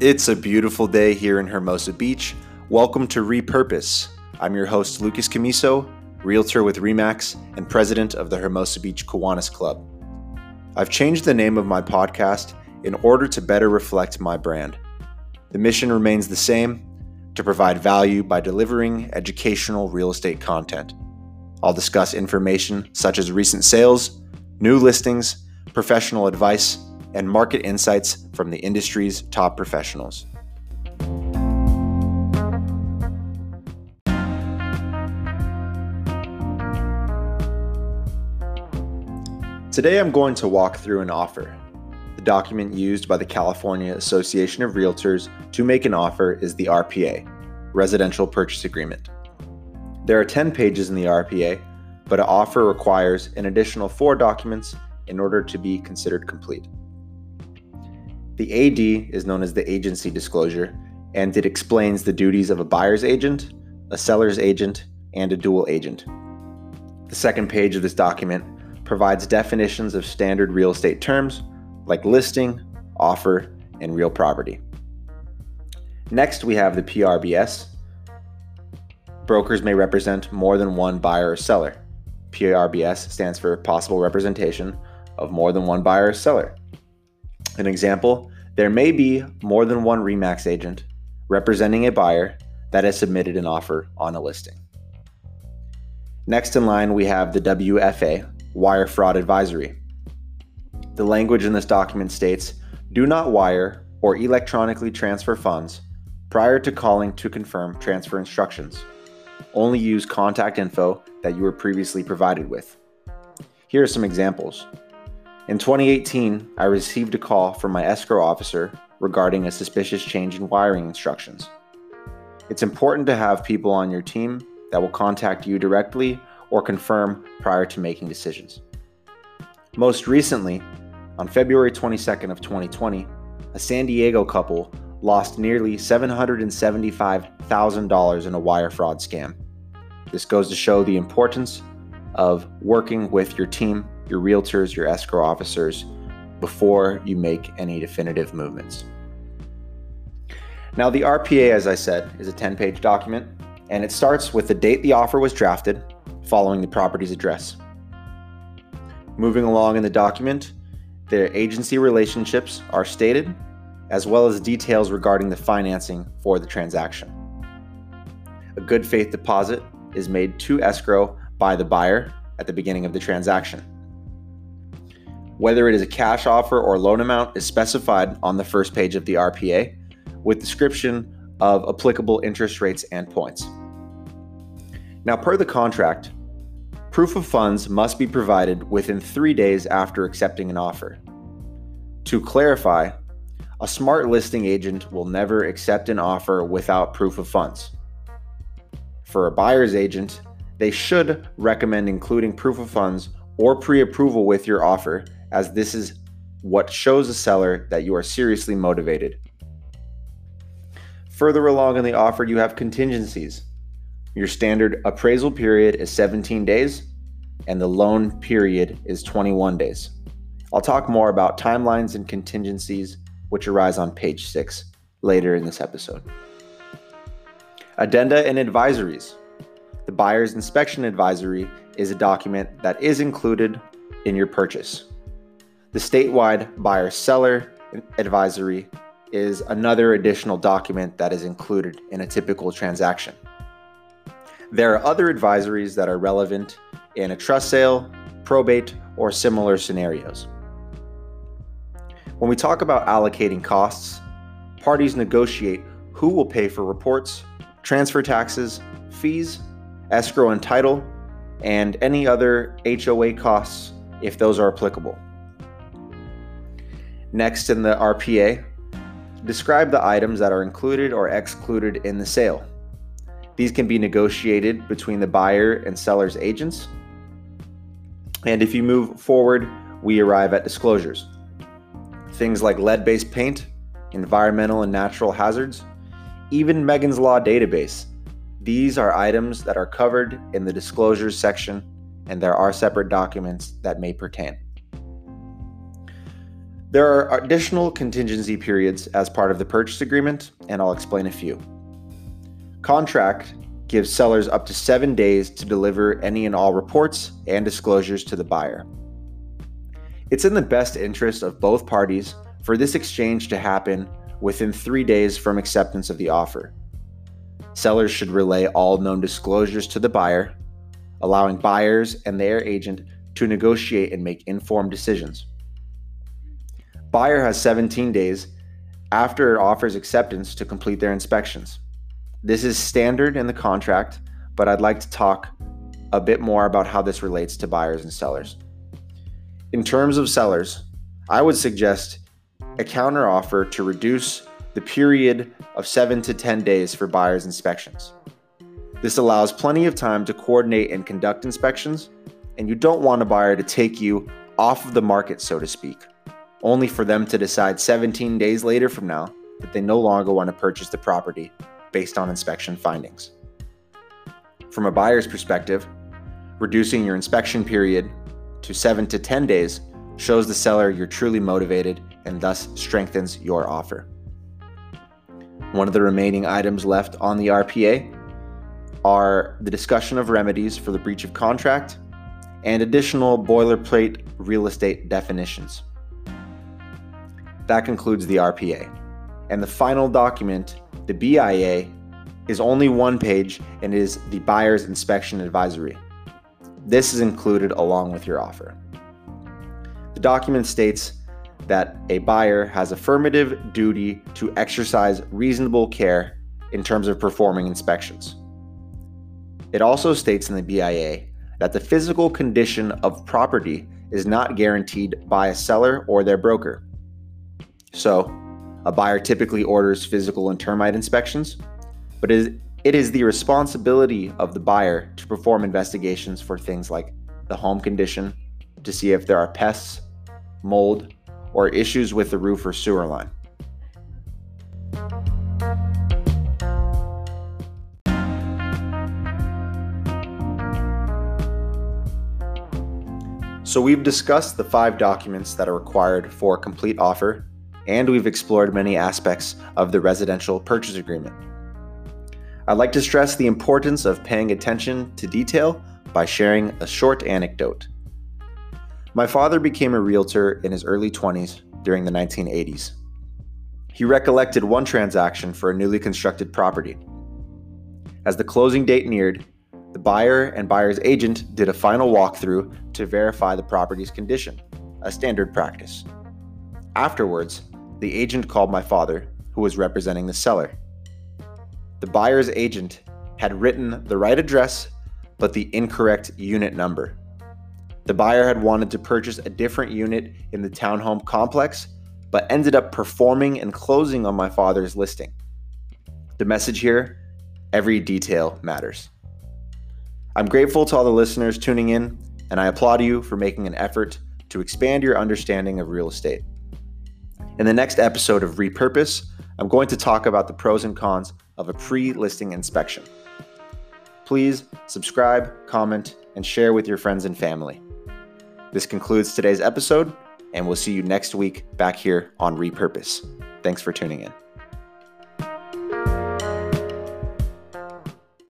It's a beautiful day here in Hermosa Beach. Welcome to Repurpose. I'm your host, Lucas Camiso, realtor with REMAX and president of the Hermosa Beach Kiwanis Club. I've changed the name of my podcast in order to better reflect my brand. The mission remains the same to provide value by delivering educational real estate content. I'll discuss information such as recent sales, new listings, professional advice, and market insights from the industry's top professionals. Today I'm going to walk through an offer. The document used by the California Association of Realtors to make an offer is the RPA, Residential Purchase Agreement. There are 10 pages in the RPA, but an offer requires an additional four documents in order to be considered complete. The AD is known as the agency disclosure, and it explains the duties of a buyer's agent, a seller's agent, and a dual agent. The second page of this document provides definitions of standard real estate terms like listing, offer, and real property. Next, we have the PRBS. Brokers may represent more than one buyer or seller. PRBS stands for possible representation of more than one buyer or seller. An example there may be more than one REMAX agent representing a buyer that has submitted an offer on a listing. Next in line, we have the WFA, Wire Fraud Advisory. The language in this document states do not wire or electronically transfer funds prior to calling to confirm transfer instructions. Only use contact info that you were previously provided with. Here are some examples. In 2018, I received a call from my escrow officer regarding a suspicious change in wiring instructions. It's important to have people on your team that will contact you directly or confirm prior to making decisions. Most recently, on February 22nd of 2020, a San Diego couple lost nearly $775,000 in a wire fraud scam. This goes to show the importance of working with your team, your realtors, your escrow officers before you make any definitive movements. Now, the RPA, as I said, is a 10 page document, and it starts with the date the offer was drafted, following the property's address. Moving along in the document, their agency relationships are stated, as well as details regarding the financing for the transaction. A good faith deposit is made to escrow by the buyer at the beginning of the transaction. Whether it is a cash offer or loan amount is specified on the first page of the RPA with description of applicable interest rates and points. Now, per the contract, proof of funds must be provided within three days after accepting an offer. To clarify, a smart listing agent will never accept an offer without proof of funds. For a buyer's agent, they should recommend including proof of funds or pre approval with your offer, as this is what shows a seller that you are seriously motivated. Further along in the offer, you have contingencies. Your standard appraisal period is 17 days, and the loan period is 21 days. I'll talk more about timelines and contingencies, which arise on page 6 later in this episode. Addenda and advisories. The buyer's inspection advisory is a document that is included in your purchase. The statewide buyer seller advisory is another additional document that is included in a typical transaction. There are other advisories that are relevant in a trust sale, probate, or similar scenarios. When we talk about allocating costs, parties negotiate who will pay for reports, transfer taxes, fees, escrow and title, and any other HOA costs if those are applicable. Next in the RPA, describe the items that are included or excluded in the sale. These can be negotiated between the buyer and seller's agents. And if you move forward, we arrive at disclosures. Things like lead based paint, environmental and natural hazards, even Megan's Law database these are items that are covered in the disclosures section, and there are separate documents that may pertain. There are additional contingency periods as part of the purchase agreement, and I'll explain a few. Contract gives sellers up to seven days to deliver any and all reports and disclosures to the buyer. It's in the best interest of both parties for this exchange to happen within three days from acceptance of the offer. Sellers should relay all known disclosures to the buyer, allowing buyers and their agent to negotiate and make informed decisions. Buyer has 17 days after it offers acceptance to complete their inspections. This is standard in the contract, but I'd like to talk a bit more about how this relates to buyers and sellers. In terms of sellers, I would suggest a counteroffer to reduce the period of 7 to 10 days for buyers' inspections. This allows plenty of time to coordinate and conduct inspections, and you don't want a buyer to take you off of the market, so to speak, only for them to decide 17 days later from now that they no longer want to purchase the property based on inspection findings. From a buyer's perspective, reducing your inspection period to 7 to 10 days shows the seller you're truly motivated and thus strengthens your offer. One of the remaining items left on the RPA are the discussion of remedies for the breach of contract and additional boilerplate real estate definitions. That concludes the RPA. And the final document, the BIA, is only one page and is the buyer's inspection advisory. This is included along with your offer. The document states that a buyer has affirmative duty to exercise reasonable care in terms of performing inspections. It also states in the BIA that the physical condition of property is not guaranteed by a seller or their broker. So, a buyer typically orders physical and termite inspections, but it is the responsibility of the buyer to perform investigations for things like the home condition, to see if there are pests, mold, or issues with the roof or sewer line. So, we've discussed the five documents that are required for a complete offer, and we've explored many aspects of the residential purchase agreement. I'd like to stress the importance of paying attention to detail by sharing a short anecdote. My father became a realtor in his early 20s during the 1980s. He recollected one transaction for a newly constructed property. As the closing date neared, the buyer and buyer's agent did a final walkthrough to verify the property's condition, a standard practice. Afterwards, the agent called my father, who was representing the seller. The buyer's agent had written the right address, but the incorrect unit number. The buyer had wanted to purchase a different unit in the townhome complex, but ended up performing and closing on my father's listing. The message here every detail matters. I'm grateful to all the listeners tuning in, and I applaud you for making an effort to expand your understanding of real estate. In the next episode of Repurpose, I'm going to talk about the pros and cons of a pre listing inspection. Please subscribe, comment, and share with your friends and family. This concludes today's episode, and we'll see you next week back here on Repurpose. Thanks for tuning in.